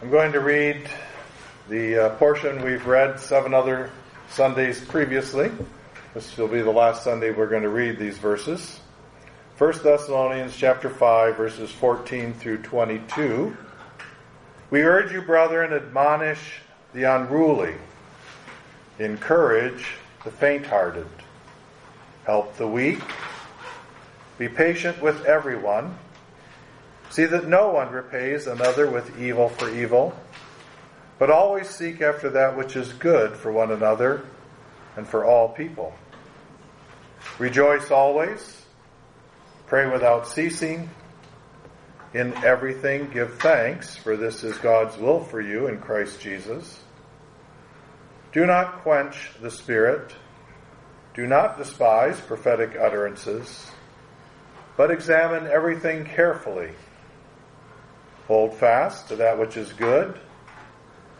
I'm going to read the uh, portion we've read seven other Sundays previously. This will be the last Sunday we're going to read these verses. 1 Thessalonians chapter 5 verses 14 through 22. We urge you, brethren, admonish the unruly, encourage the faint-hearted, help the weak, be patient with everyone. See that no one repays another with evil for evil, but always seek after that which is good for one another and for all people. Rejoice always, pray without ceasing, in everything give thanks, for this is God's will for you in Christ Jesus. Do not quench the Spirit, do not despise prophetic utterances, but examine everything carefully. Hold fast to that which is good.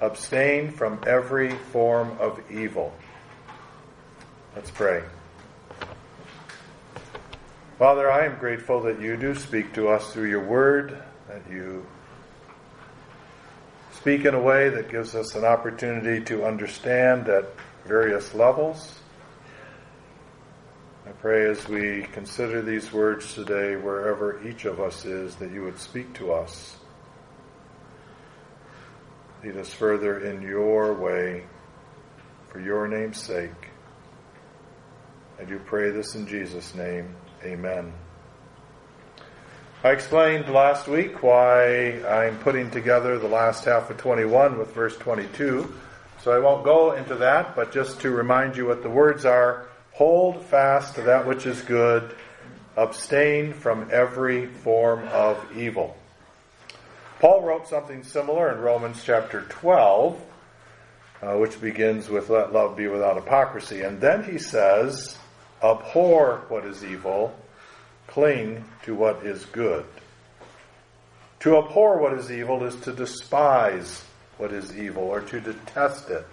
Abstain from every form of evil. Let's pray. Father, I am grateful that you do speak to us through your word, that you speak in a way that gives us an opportunity to understand at various levels. I pray as we consider these words today, wherever each of us is, that you would speak to us. Lead us further in your way for your name's sake. I do pray this in Jesus' name. Amen. I explained last week why I'm putting together the last half of 21 with verse 22. So I won't go into that, but just to remind you what the words are hold fast to that which is good, abstain from every form of evil. Paul wrote something similar in Romans chapter 12, uh, which begins with let love be without hypocrisy. And then he says, abhor what is evil, cling to what is good. To abhor what is evil is to despise what is evil, or to detest it,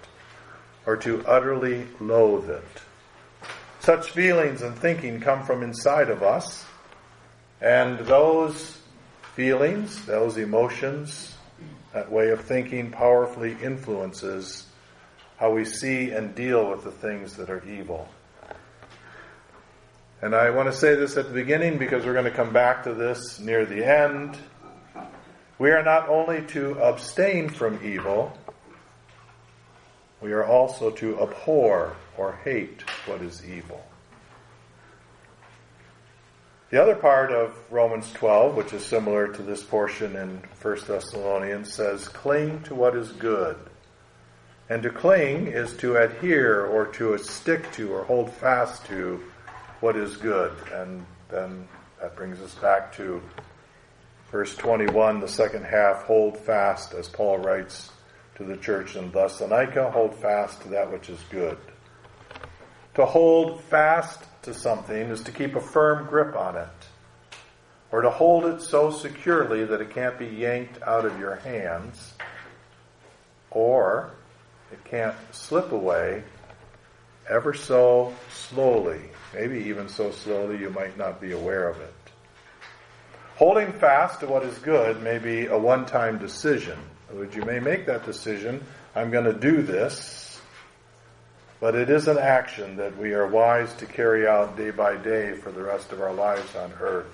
or to utterly loathe it. Such feelings and thinking come from inside of us, and those feelings, those emotions, that way of thinking powerfully influences how we see and deal with the things that are evil. And I want to say this at the beginning because we're going to come back to this near the end. We are not only to abstain from evil, we are also to abhor or hate what is evil. The other part of Romans 12, which is similar to this portion in 1 Thessalonians, says, Cling to what is good. And to cling is to adhere or to stick to or hold fast to what is good. And then that brings us back to verse 21, the second half, hold fast, as Paul writes to the church in Thessalonica, hold fast to that which is good. To hold fast to something is to keep a firm grip on it, or to hold it so securely that it can't be yanked out of your hands, or it can't slip away ever so slowly maybe even so slowly you might not be aware of it. Holding fast to what is good may be a one time decision. You may make that decision, I'm going to do this, but it is an action that we are wise to carry out day by day for the rest of our lives on earth.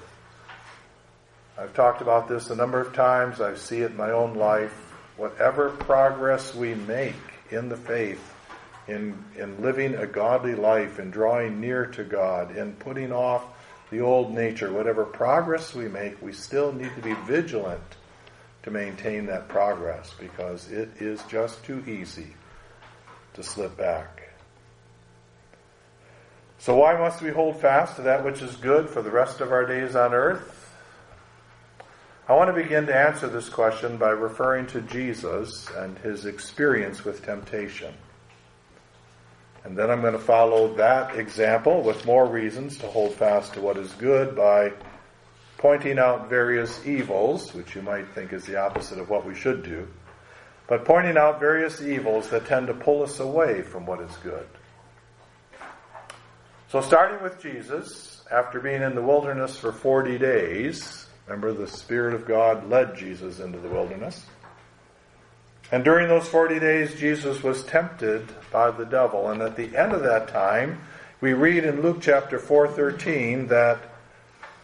I've talked about this a number of times. I see it in my own life. Whatever progress we make in the faith in, in living a godly life, in drawing near to God, in putting off the old nature, whatever progress we make, we still need to be vigilant to maintain that progress because it is just too easy to slip back. So, why must we hold fast to that which is good for the rest of our days on earth? I want to begin to answer this question by referring to Jesus and his experience with temptation. And then I'm going to follow that example with more reasons to hold fast to what is good by pointing out various evils, which you might think is the opposite of what we should do, but pointing out various evils that tend to pull us away from what is good. So, starting with Jesus, after being in the wilderness for 40 days, remember the Spirit of God led Jesus into the wilderness. And during those 40 days, Jesus was tempted by the devil. And at the end of that time, we read in Luke chapter 4:13 that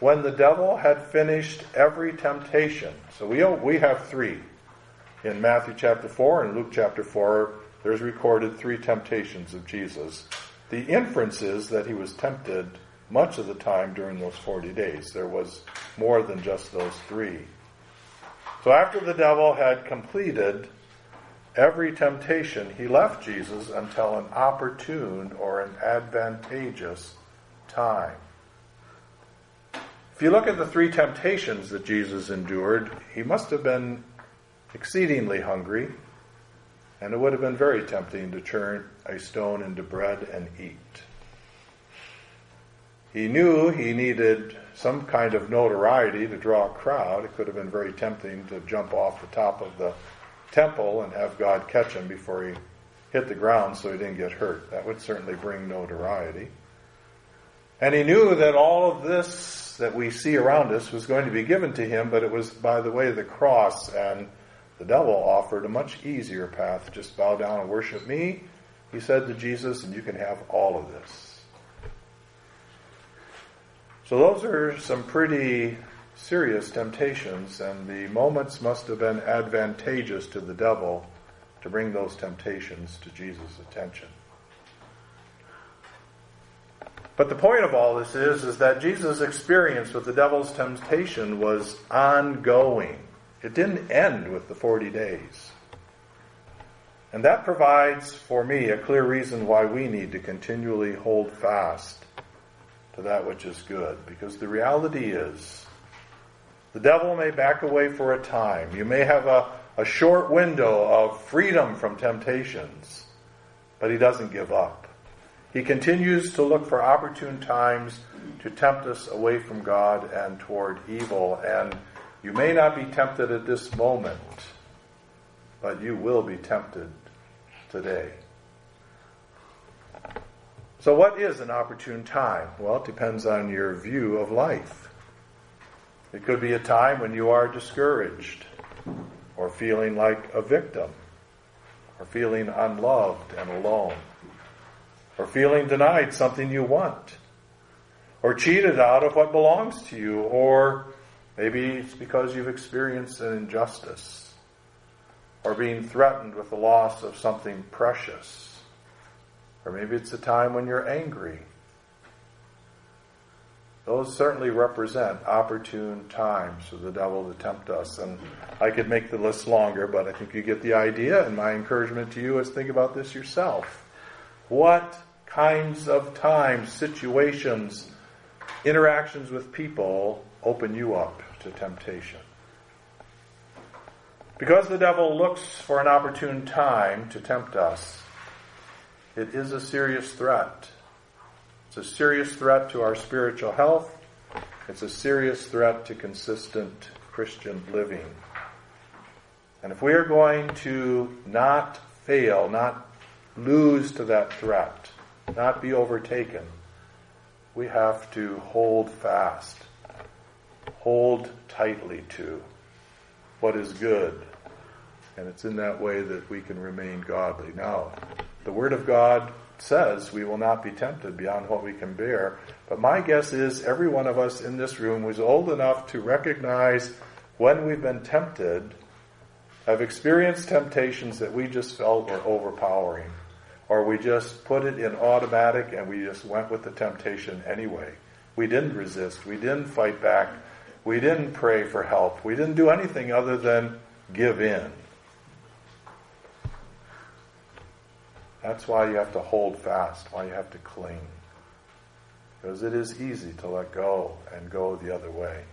when the devil had finished every temptation. So we we have 3 in Matthew chapter 4 and Luke chapter 4 there's recorded 3 temptations of Jesus. The inference is that he was tempted much of the time during those 40 days. There was more than just those 3. So after the devil had completed every temptation, he left Jesus until an opportune or an advantageous time. If you look at the three temptations that Jesus endured, he must have been exceedingly hungry, and it would have been very tempting to turn a stone into bread and eat. He knew he needed some kind of notoriety to draw a crowd. It could have been very tempting to jump off the top of the temple and have God catch him before he hit the ground so he didn't get hurt. That would certainly bring notoriety. And he knew that all of this that we see around us was going to be given to him, but it was by the way of the cross, and the devil offered a much easier path. Just bow down and worship me, he said to Jesus, and you can have all of this. So those are some pretty serious temptations, and the moments must have been advantageous to the devil to bring those temptations to Jesus' attention. But the point of all this is, is that Jesus' experience with the devil's temptation was ongoing. It didn't end with the 40 days. And that provides for me a clear reason why we need to continually hold fast to that which is good. Because the reality is, the devil may back away for a time. You may have a, a short window of freedom from temptations, but he doesn't give up. He continues to look for opportune times to tempt us away from God and toward evil. And you may not be tempted at this moment, but you will be tempted today. So, what is an opportune time? Well, it depends on your view of life. It could be a time when you are discouraged or feeling like a victim or feeling unloved and alone or feeling denied something you want or cheated out of what belongs to you or maybe it's because you've experienced an injustice or being threatened with the loss of something precious or maybe it's a time when you're angry those certainly represent opportune times for the devil to tempt us. And I could make the list longer, but I think you get the idea. And my encouragement to you is think about this yourself. What kinds of times, situations, interactions with people open you up to temptation? Because the devil looks for an opportune time to tempt us, it is a serious threat it's a serious threat to our spiritual health. It's a serious threat to consistent Christian living. And if we are going to not fail, not lose to that threat, not be overtaken, we have to hold fast, hold tightly to what is good. And it's in that way that we can remain godly. Now, the Word of God says we will not be tempted beyond what we can bear. But my guess is every one of us in this room who's old enough to recognize when we've been tempted have experienced temptations that we just felt were overpowering. Or we just put it in automatic and we just went with the temptation anyway. We didn't resist. We didn't fight back. We didn't pray for help. We didn't do anything other than give in. That's why you have to hold fast, why you have to cling. Because it is easy to let go and go the other way.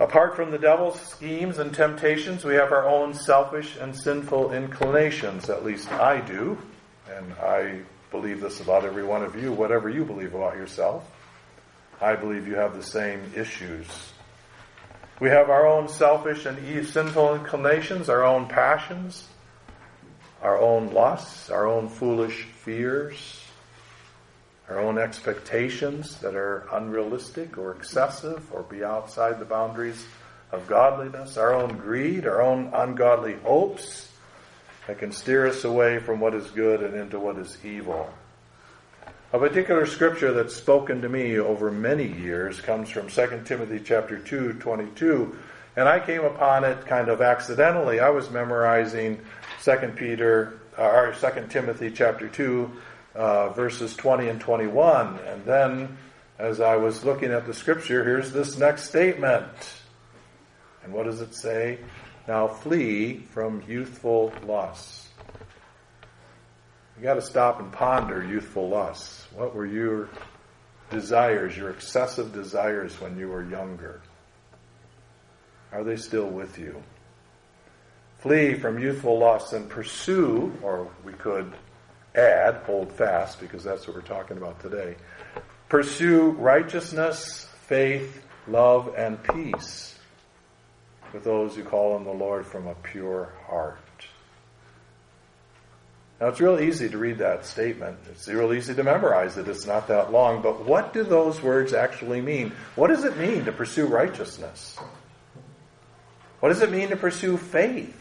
Apart from the devil's schemes and temptations, we have our own selfish and sinful inclinations. At least I do. And I believe this about every one of you, whatever you believe about yourself. I believe you have the same issues. We have our own selfish and sinful inclinations, our own passions, our own lusts, our own foolish fears, our own expectations that are unrealistic or excessive or be outside the boundaries of godliness, our own greed, our own ungodly hopes that can steer us away from what is good and into what is evil. A particular scripture that's spoken to me over many years comes from 2 Timothy chapter 2, 22, and I came upon it kind of accidentally. I was memorizing 2 Peter, uh, or Second Timothy chapter 2, uh, verses 20 and 21, and then as I was looking at the scripture, here's this next statement. And what does it say? Now flee from youthful lusts. You got to stop and ponder youthful lusts. What were your desires, your excessive desires when you were younger? Are they still with you? Flee from youthful lusts and pursue, or we could add, hold fast, because that's what we're talking about today. Pursue righteousness, faith, love, and peace with those who call on the Lord from a pure heart. Now, it's real easy to read that statement. It's real easy to memorize it. It's not that long. But what do those words actually mean? What does it mean to pursue righteousness? What does it mean to pursue faith?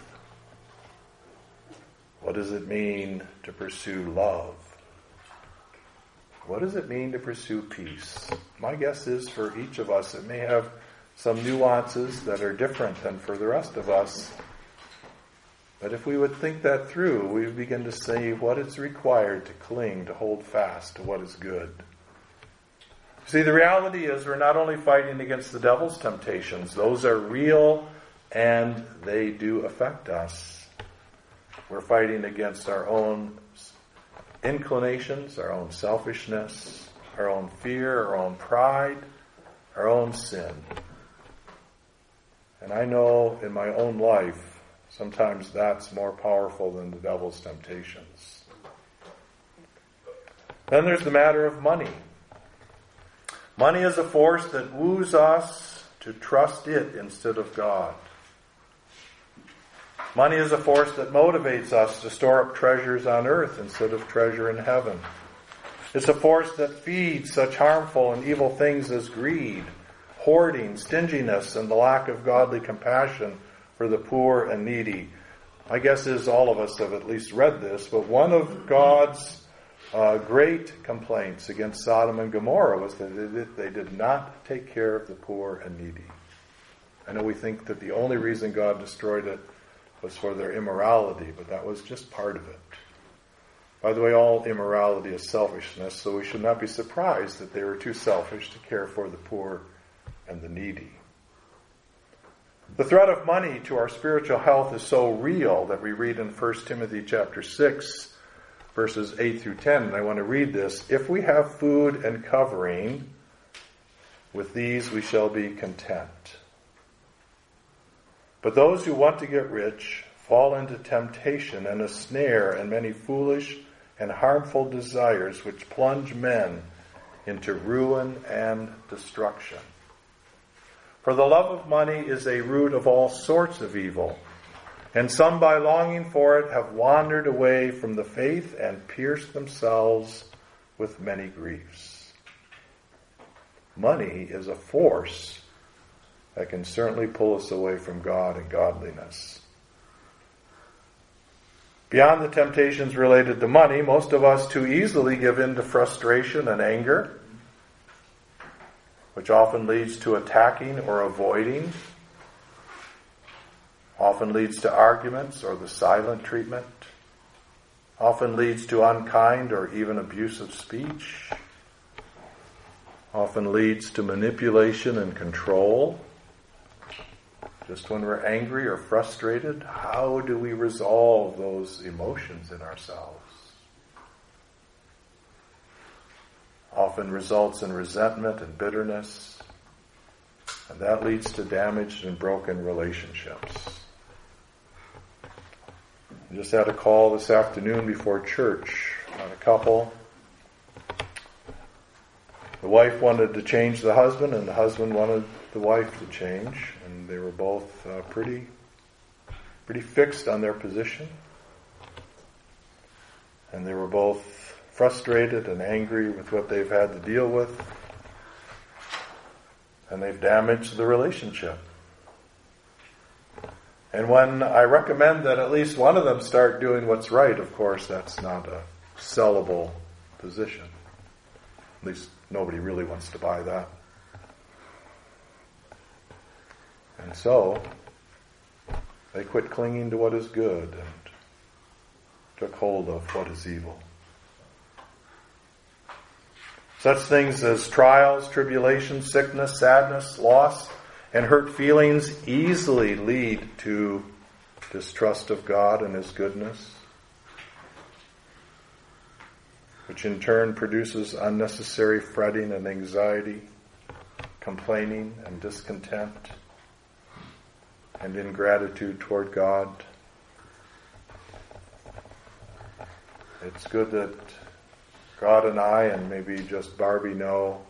What does it mean to pursue love? What does it mean to pursue peace? My guess is for each of us, it may have some nuances that are different than for the rest of us. But if we would think that through, we would begin to see what is required to cling, to hold fast to what is good. See, the reality is we're not only fighting against the devil's temptations, those are real and they do affect us. We're fighting against our own inclinations, our own selfishness, our own fear, our own pride, our own sin. And I know in my own life Sometimes that's more powerful than the devil's temptations. Then there's the matter of money. Money is a force that woos us to trust it instead of God. Money is a force that motivates us to store up treasures on earth instead of treasure in heaven. It's a force that feeds such harmful and evil things as greed, hoarding, stinginess, and the lack of godly compassion for the poor and needy. My guess is all of us have at least read this, but one of God's uh, great complaints against Sodom and Gomorrah was that they did not take care of the poor and needy. I know we think that the only reason God destroyed it was for their immorality, but that was just part of it. By the way, all immorality is selfishness, so we should not be surprised that they were too selfish to care for the poor and the needy. The threat of money to our spiritual health is so real that we read in 1 Timothy chapter 6 verses 8 through 10 and I want to read this. If we have food and covering, with these we shall be content. But those who want to get rich fall into temptation and a snare and many foolish and harmful desires which plunge men into ruin and destruction. For the love of money is a root of all sorts of evil. And some, by longing for it, have wandered away from the faith and pierced themselves with many griefs. Money is a force that can certainly pull us away from God and godliness. Beyond the temptations related to money, most of us too easily give in to frustration and anger which often leads to attacking or avoiding, often leads to arguments or the silent treatment, often leads to unkind or even abusive speech, often leads to manipulation and control. Just when we're angry or frustrated, how do we resolve those emotions in ourselves? often results in resentment and bitterness, and that leads to damaged and broken relationships. I just had a call this afternoon before church on a couple. The wife wanted to change the husband, and the husband wanted the wife to change, they were both uh, pretty, pretty fixed on their position, and they were both frustrated and angry with what they've had to deal with, and they've damaged the relationship. And when I recommend that at least one of them start doing what's right, of course, that's not a sellable position. At least nobody really wants to buy that. And so, they quit clinging to what is good and took hold of what is evil. Such things as trials, tribulations, sickness, sadness, loss, and hurt feelings easily lead to distrust of God and His goodness, which in turn produces unnecessary fretting and anxiety, complaining and discontent, and ingratitude toward God. It's good that God and I, and maybe just Barbie, know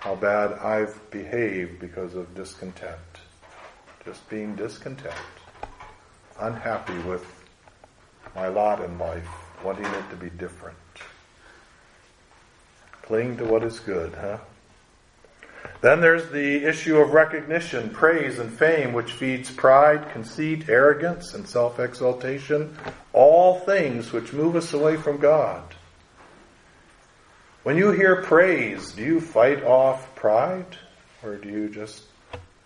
how bad I've behaved because of discontent. Just being discontent. Unhappy with my lot in life, wanting it to be different. Cling to what is good, huh? Then there's the issue of recognition, praise, and fame, which feeds pride, conceit, arrogance, and self exaltation, all things which move us away from God. When you hear praise, do you fight off pride? Or do you just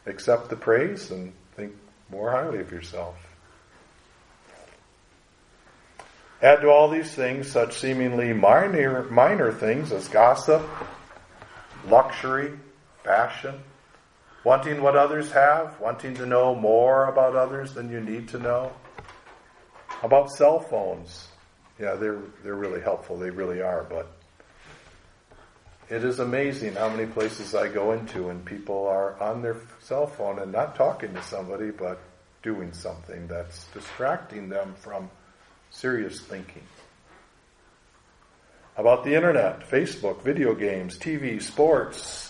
accept the praise and think more highly of yourself? Add to all these things such seemingly minor, minor things as gossip, luxury, passion, wanting what others have, wanting to know more about others than you need to know. About cell phones. Yeah, they're, they're really helpful. They really are, but it is amazing how many places I go into and people are on their cell phone and not talking to somebody, but doing something that's distracting them from serious thinking. About the internet, Facebook, video games, TV, sports,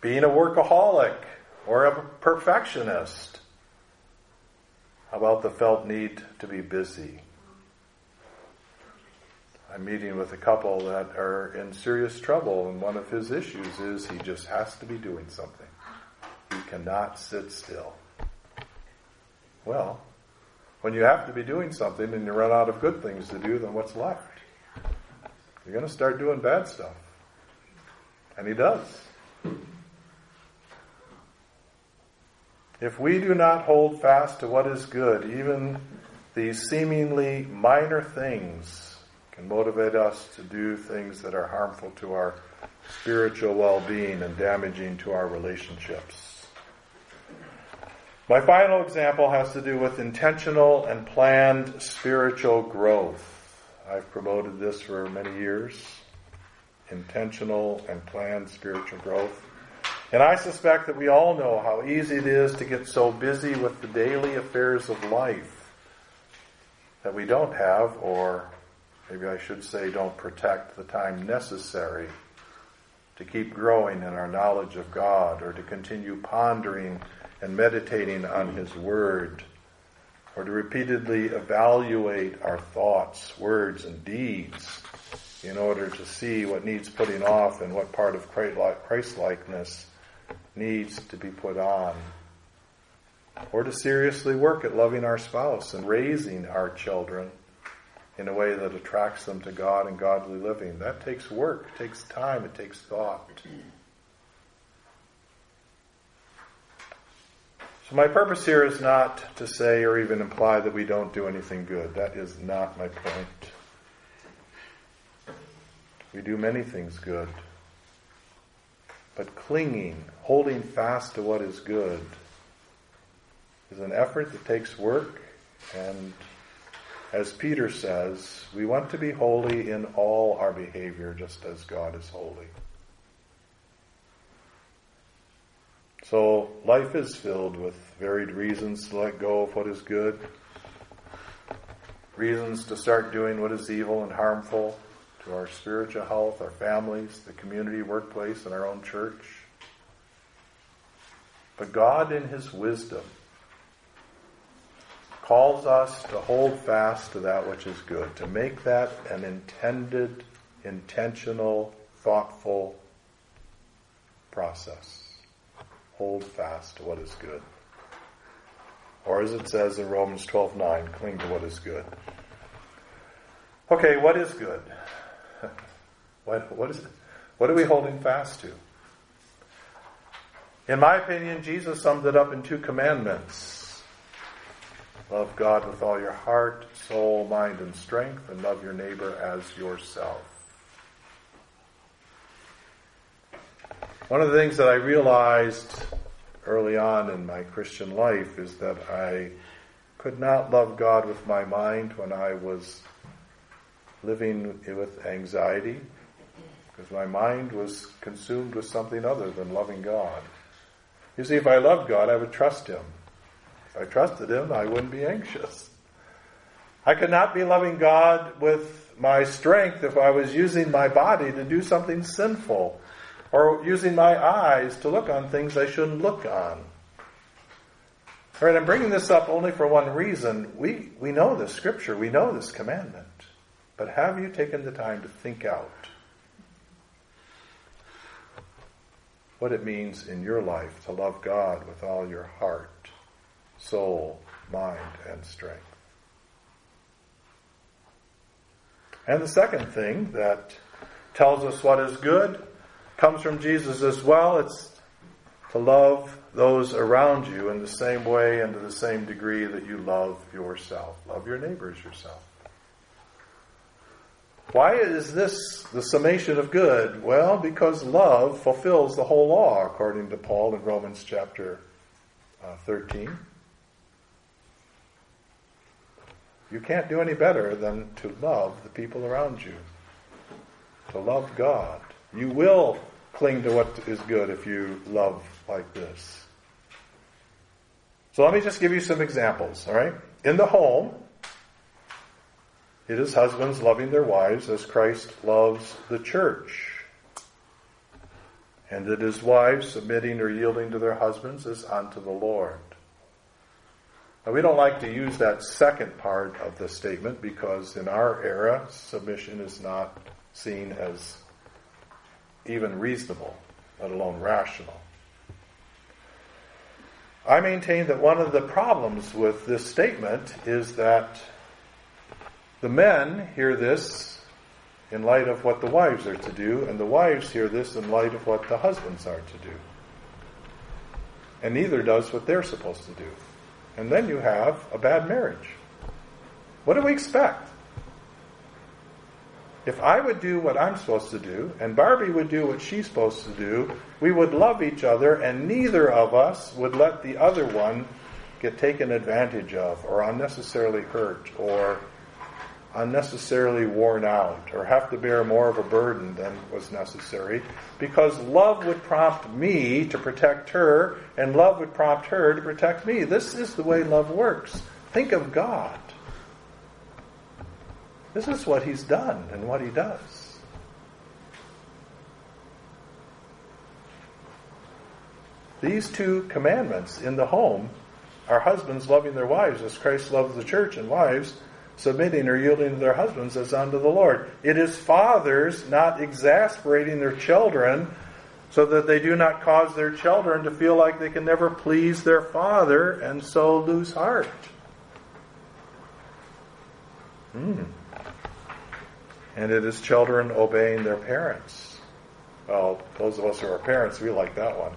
being a workaholic or a perfectionist. How about the felt need to be busy? I'm meeting with a couple that are in serious trouble, and one of his issues is he just has to be doing something. He cannot sit still. Well, when you have to be doing something and you run out of good things to do, then what's left? You're going to start doing bad stuff. And he does. If we do not hold fast to what is good, even these seemingly minor things can motivate us to do things that are harmful to our spiritual well-being and damaging to our relationships. My final example has to do with intentional and planned spiritual growth. I've promoted this for many years. Intentional and planned spiritual growth. And I suspect that we all know how easy it is to get so busy with the daily affairs of life that we don't have or maybe I should say, don't protect the time necessary to keep growing in our knowledge of God or to continue pondering and meditating on His Word or to repeatedly evaluate our thoughts, words, and deeds in order to see what needs putting off and what part of Christ-likeness needs to be put on. Or to seriously work at loving our spouse and raising our children in a way that attracts them to God and godly living. That takes work, takes time, it takes thought. So my purpose here is not to say or even imply that we don't do anything good. That is not my point. We do many things good. But clinging, holding fast to what is good, is an effort that takes work and as Peter says, we want to be holy in all our behavior just as God is holy. So life is filled with varied reasons to let go of what is good, reasons to start doing what is evil and harmful to our spiritual health, our families, the community, workplace, and our own church. But God in His wisdom calls us to hold fast to that which is good, to make that an intended, intentional, thoughtful process. Hold fast to what is good. Or as it says in Romans 12:9, cling to what is good. Okay, what is good? What, what is? What are we holding fast to? In my opinion, Jesus summed it up in two commandments. Love God with all your heart, soul, mind, and strength, and love your neighbor as yourself. One of the things that I realized early on in my Christian life is that I could not love God with my mind when I was living with anxiety, because my mind was consumed with something other than loving God. You see, if I loved God, I would trust Him. If I trusted Him, I wouldn't be anxious. I could not be loving God with my strength if I was using my body to do something sinful or using my eyes to look on things I shouldn't look on. All right, I'm bringing this up only for one reason. We, we know this scripture, we know this commandment. But have you taken the time to think out what it means in your life to love God with all your heart, soul, mind, and strength. And the second thing that tells us what is good comes from Jesus as well. It's to love those around you in the same way and to the same degree that you love yourself. Love your neighbors yourself. Why is this the summation of good? Well, because love fulfills the whole law, according to Paul in Romans chapter uh, 13. You can't do any better than to love the people around you, to love God. You will cling to what is good if you love like this. So let me just give you some examples, all right? In the home, it is husbands loving their wives as Christ loves the church. And it is wives submitting or yielding to their husbands as unto the Lord. Now, we don't like to use that second part of the statement because in our era, submission is not seen as even reasonable, let alone rational. I maintain that one of the problems with this statement is that the men hear this in light of what the wives are to do, and the wives hear this in light of what the husbands are to do. And neither does what they're supposed to do. And then you have a bad marriage. What do we expect? If I would do what I'm supposed to do, and Barbie would do what she's supposed to do, we would love each other, and neither of us would let the other one get taken advantage of, or unnecessarily hurt, or unnecessarily worn out or have to bear more of a burden than was necessary because love would prompt me to protect her and love would prompt her to protect me. This is the way love works. Think of God. This is what He's done and what He does. These two commandments in the home are husbands loving their wives as Christ loves the church, and wives submitting or yielding to their husbands as unto the Lord. It is fathers not exasperating their children so that they do not cause their children to feel like they can never please their father and so lose heart. Hmm. And it is children obeying their parents. Well, those of us who are parents, we like that one.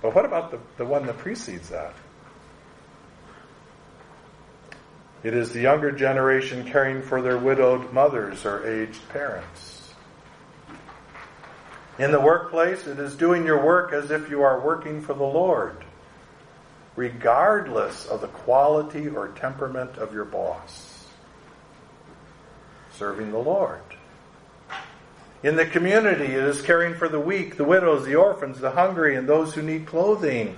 But what about the, the one that precedes that? It is the younger generation caring for their widowed mothers or aged parents. In the workplace, it is doing your work as if you are working for the Lord, regardless of the quality or temperament of your boss. Serving the Lord. In the community, it is caring for the weak, the widows, the orphans, the hungry, and those who need clothing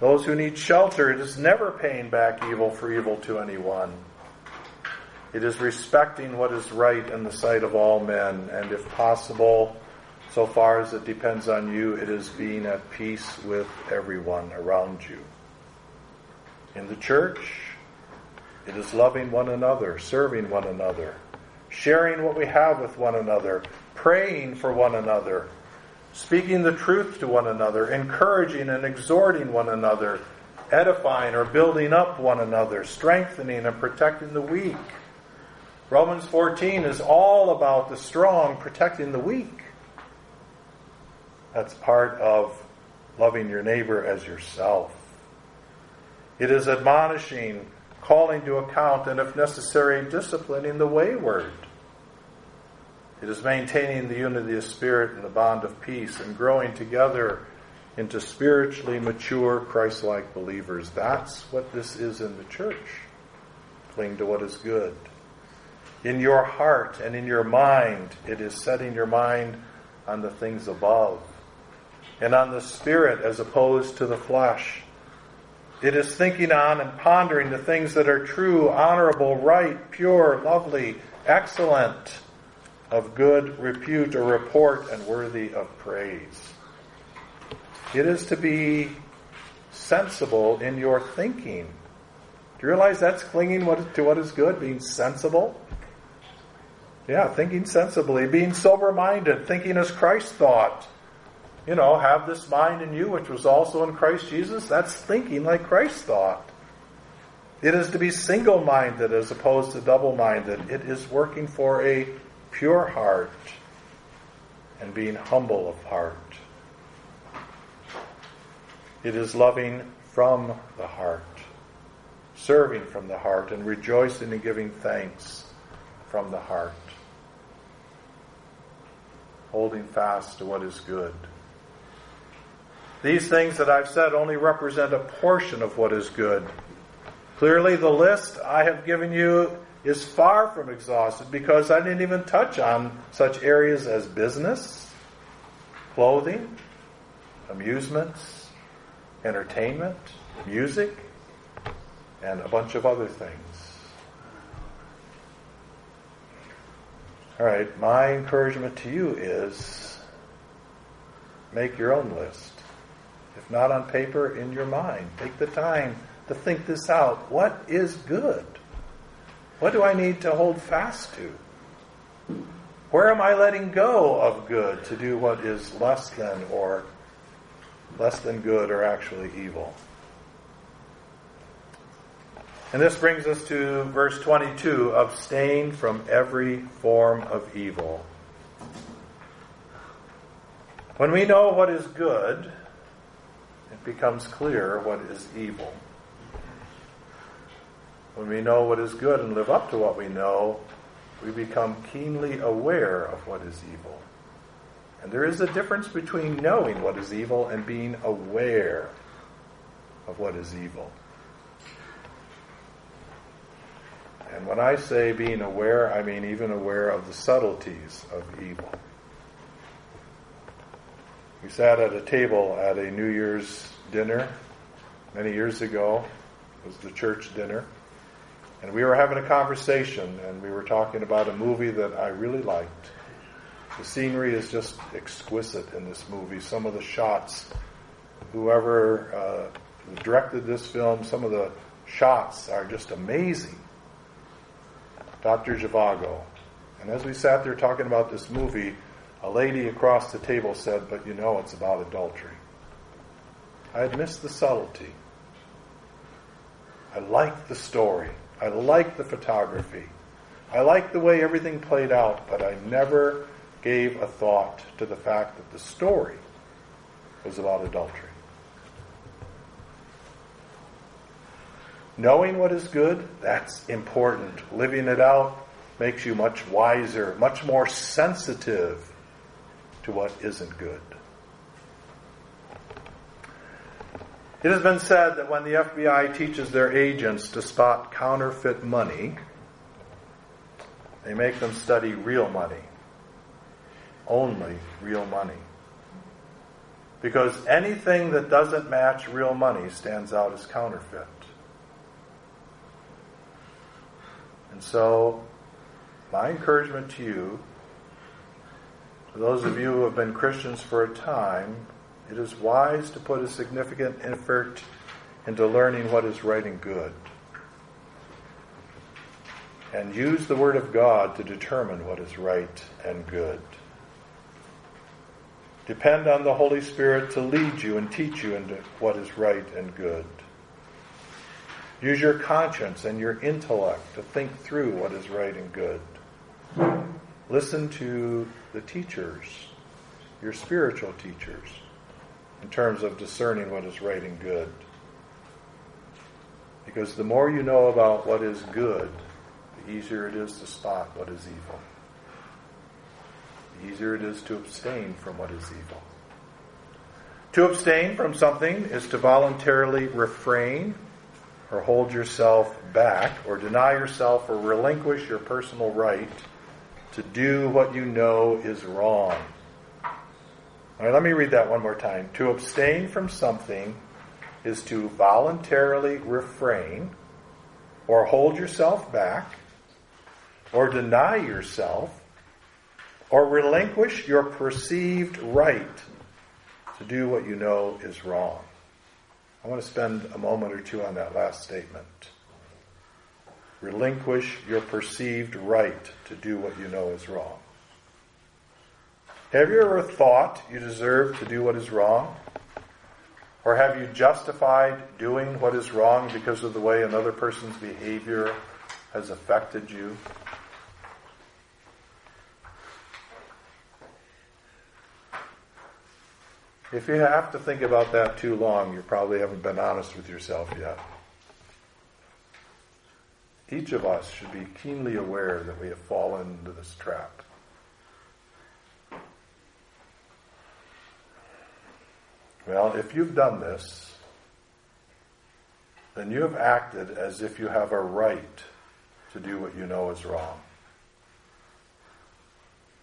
those who need shelter, it is never paying back evil for evil to anyone. It is respecting what is right in the sight of all men, and if possible, so far as it depends on you, it is being at peace with everyone around you. In the church, it is loving one another, serving one another, sharing what we have with one another, praying for one another, speaking the truth to one another, encouraging and exhorting one another, edifying or building up one another, strengthening and protecting the weak. Romans 14 is all about the strong protecting the weak. That's part of loving your neighbor as yourself. It is admonishing, calling to account, and if necessary, disciplining the wayward. It is maintaining the unity of spirit and the bond of peace and growing together into spiritually mature, Christ like believers. That's what this is in the church. Cling to what is good in your heart and in your mind. It is setting your mind on the things above and on the spirit as opposed to the flesh. It is thinking on and pondering the things that are true, honorable, right, pure, lovely, excellent, of good repute or report, and worthy of praise. It is to be sensible in your thinking. Do you realize that's clinging to what is good, being sensible? Yeah, thinking sensibly, being sober minded, thinking as Christ thought. You know, have this mind in you which was also in Christ Jesus. That's thinking like Christ thought. It is to be single minded as opposed to double minded. It is working for a pure heart and being humble of heart. It is loving from the heart, serving from the heart, and rejoicing and giving thanks from the heart holding fast to what is good. These things that I've said only represent a portion of what is good. Clearly, the list I have given you is far from exhausted because I didn't even touch on such areas as business, clothing, amusements, entertainment, music, and a bunch of other things. All right, my encouragement to you is make your own list. If not on paper, in your mind. Take the time to think this out. What is good? What do I need to hold fast to? Where am I letting go of good to do what is less than or less than good or actually evil? And this brings us to verse 22 abstain from every form of evil. When we know what is good, it becomes clear what is evil. When we know what is good and live up to what we know, we become keenly aware of what is evil. And there is a difference between knowing what is evil and being aware of what is evil. And when I say being aware, I mean even aware of the subtleties of evil. We sat at a table at a New Year's dinner many years ago. It was the church dinner. And we were having a conversation and we were talking about a movie that I really liked. The scenery is just exquisite in this movie. Some of the shots, whoever uh, directed this film, some of the shots are just amazing. Dr. Zhivago. And as we sat there talking about this movie, a lady across the table said, But you know it's about adultery. I had missed the subtlety. I liked the story. I liked the photography. I liked the way everything played out, but I never gave a thought to the fact that the story was about adultery. Knowing what is good, that's important. Living it out makes you much wiser, much more sensitive to what isn't good. It has been said that when the FBI teaches their agents to spot counterfeit money, they make them study real money. Only real money. Because anything that doesn't match real money stands out as counterfeit. And so, my encouragement to you, to those of you who have been Christians for a time, it is wise to put a significant effort into learning what is right and good. And use the Word of God to determine what is right and good. Depend on the Holy Spirit to lead you and teach you into what is right and good. Use your conscience and your intellect to think through what is right and good. Listen to the teachers, your spiritual teachers, in terms of discerning what is right and good. Because the more you know about what is good, the easier it is to spot what is evil. The easier it is to abstain from what is evil. To abstain from something is to voluntarily refrain or hold yourself back or deny yourself or relinquish your personal right to do what you know is wrong. All right, let me read that one more time. To abstain from something is to voluntarily refrain or hold yourself back or deny yourself or relinquish your perceived right to do what you know is wrong. I want to spend a moment or two on that last statement. Relinquish your perceived right to do what you know is wrong. Have you ever thought you deserve to do what is wrong? Or have you justified doing what is wrong because of the way another person's behavior has affected you? If you have to think about that too long, you probably haven't been honest with yourself yet. Each of us should be keenly aware that we have fallen into this trap. Well, if you've done this, then you have acted as if you have a right to do what you know is wrong.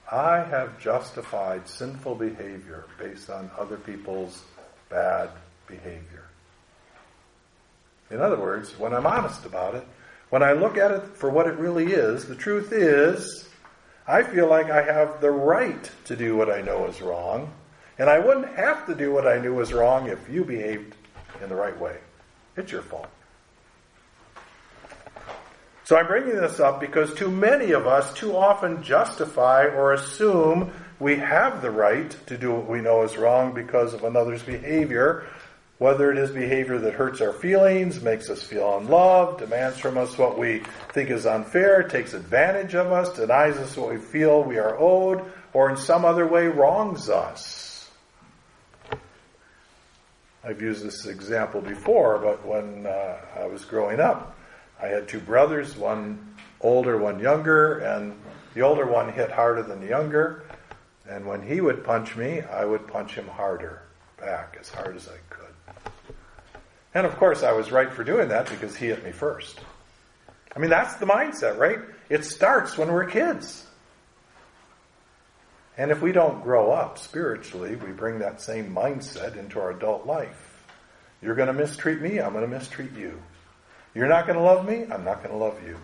I have justified sinful behavior based on other people's bad behavior. In other words, when I'm honest about it, when I look at it for what it really is, the truth is, I feel like I have the right to do what I know is wrong, and I wouldn't have to do what I knew was wrong if you behaved in the right way. It's your fault. So I'm bringing this up because too many of us too often justify or assume we have the right to do what we know is wrong because of another's behavior, whether it is behavior that hurts our feelings, makes us feel unloved, demands from us what we think is unfair, takes advantage of us, denies us what we feel we are owed, or in some other way wrongs us. I've used this example before, but when uh, I was growing up, I had two brothers, one older, one younger, and the older one hit harder than the younger. And when he would punch me, I would punch him harder back, as hard as I could. And of course, I was right for doing that because he hit me first. I mean, that's the mindset, right? It starts when we're kids. And if we don't grow up spiritually, we bring that same mindset into our adult life. You're going to mistreat me, I'm going to mistreat you. You're not going to love me, I'm not going to love you.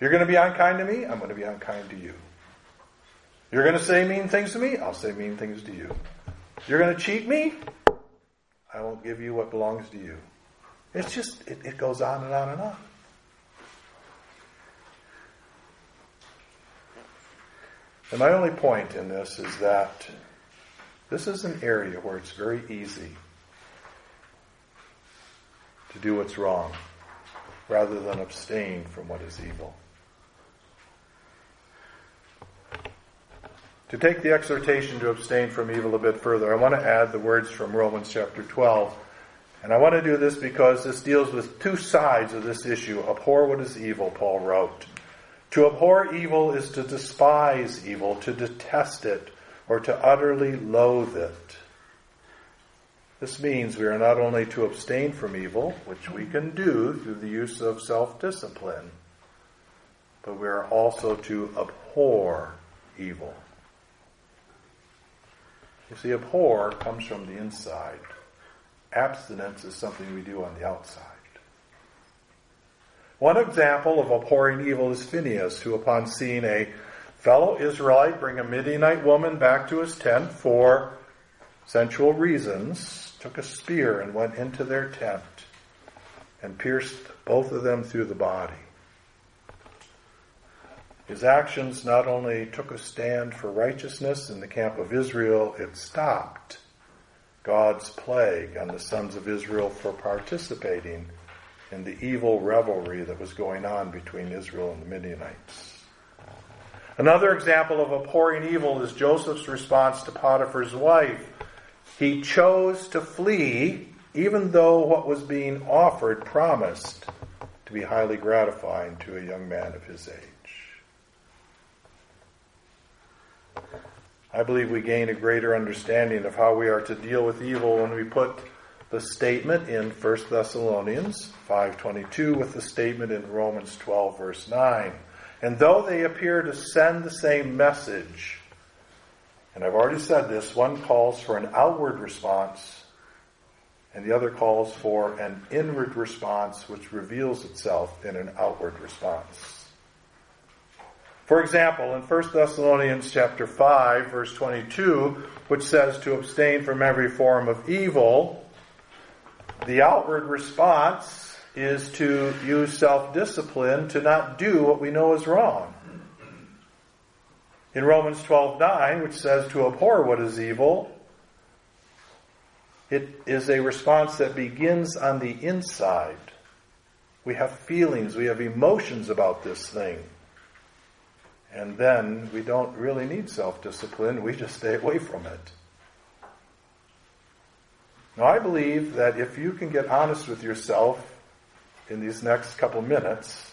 You're going to be unkind to me, I'm going to be unkind to you. You're going to say mean things to me, I'll say mean things to you. You're going to cheat me, I won't give you what belongs to you. It's just, it, it goes on and on and on. And my only point in this is that this is an area where it's very easy to do what's wrong rather than abstain from what is evil. To take the exhortation to abstain from evil a bit further, I want to add the words from Romans chapter 12. And I want to do this because this deals with two sides of this issue. Abhor what is evil, Paul wrote. To abhor evil is to despise evil, to detest it, or to utterly loathe it. This means we are not only to abstain from evil, which we can do through the use of self-discipline, but we are also to abhor evil. You see, abhor comes from the inside. Abstinence is something we do on the outside. One example of abhorring evil is Phineas, who upon seeing a fellow Israelite bring a Midianite woman back to his tent for sensual reasons, took a spear and went into their tent and pierced both of them through the body. His actions not only took a stand for righteousness in the camp of Israel, it stopped God's plague on the sons of Israel for participating in the evil revelry that was going on between Israel and the Midianites. Another example of abhorring evil is Joseph's response to Potiphar's wife. He chose to flee even though what was being offered promised to be highly gratifying to a young man of his age. I believe we gain a greater understanding of how we are to deal with evil when we put the statement in 1 Thessalonians 5:22 with the statement in Romans 12 verse 9. And though they appear to send the same message, and I've already said this, one calls for an outward response and the other calls for an inward response which reveals itself in an outward response. For example, in 1 Thessalonians chapter 5 verse 22, which says to abstain from every form of evil, the outward response is to use self-discipline to not do what we know is wrong. In Romans 12:9, which says to abhor what is evil, it is a response that begins on the inside. We have feelings, we have emotions about this thing. And then we don't really need self discipline, we just stay away from it. Now, I believe that if you can get honest with yourself in these next couple minutes,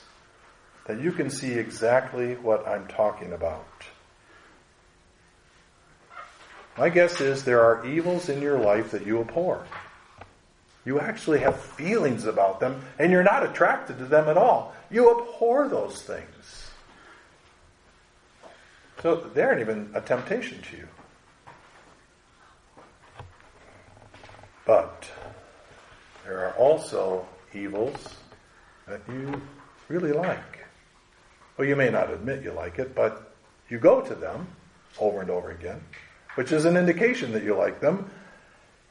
that you can see exactly what I'm talking about. My guess is there are evils in your life that you abhor. You actually have feelings about them, and you're not attracted to them at all. You abhor those things. So they aren't even a temptation to you. But there are also evils that you really like. Well, you may not admit you like it, but you go to them over and over again, which is an indication that you like them.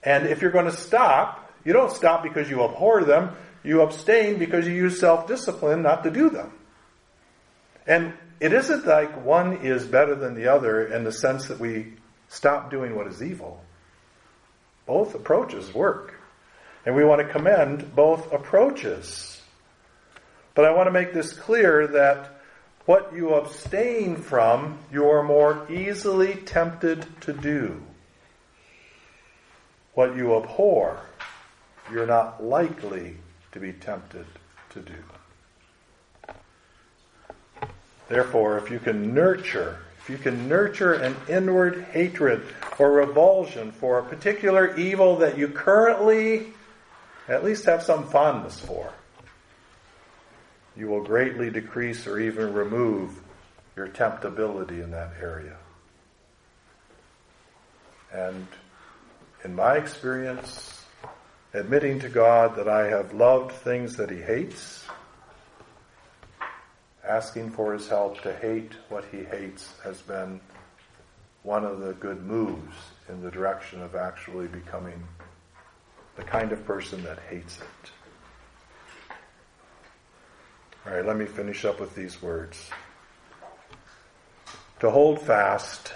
And if you're going to stop, you don't stop because you abhor them, you abstain because you use self discipline not to do them. And it isn't like one is better than the other in the sense that we stop doing what is evil. Both approaches work. And we want to commend both approaches. But I want to make this clear that what you abstain from, you are more easily tempted to do. What you abhor, you're not likely to be tempted to do. Therefore, if you can nurture, you can nurture an inward hatred or revulsion for a particular evil that you currently at least have some fondness for, you will greatly decrease or even remove your temptability in that area. And in my experience, admitting to God that I have loved things that He hates, asking for his help to hate what he hates has been one of the good moves in the direction of actually becoming the kind of person that hates it. All right, let me finish up with these words. To hold fast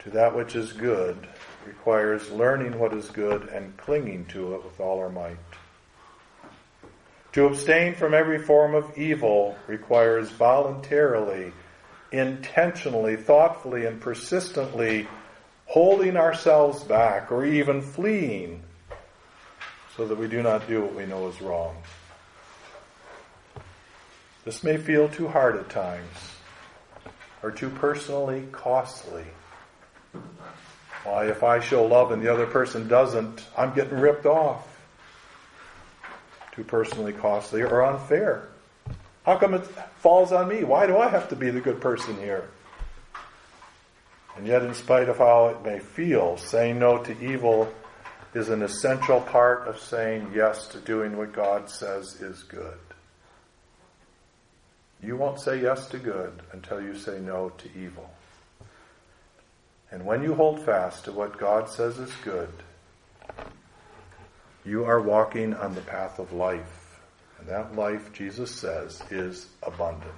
to that which is good requires learning what is good and clinging to it with all our might. To abstain from every form of evil requires voluntarily, intentionally, thoughtfully, and persistently holding ourselves back or even fleeing so that we do not do what we know is wrong. This may feel too hard at times or too personally costly. Why, if I show love and the other person doesn't, I'm getting ripped off too personally costly or unfair. How come it falls on me? Why do I have to be the good person here? And yet, in spite of how it may feel, saying no to evil is an essential part of saying yes to doing what God says is good. You won't say yes to good until you say no to evil. And when you hold fast to what God says is good, you are walking on the path of life. And that life, Jesus says, is abundant.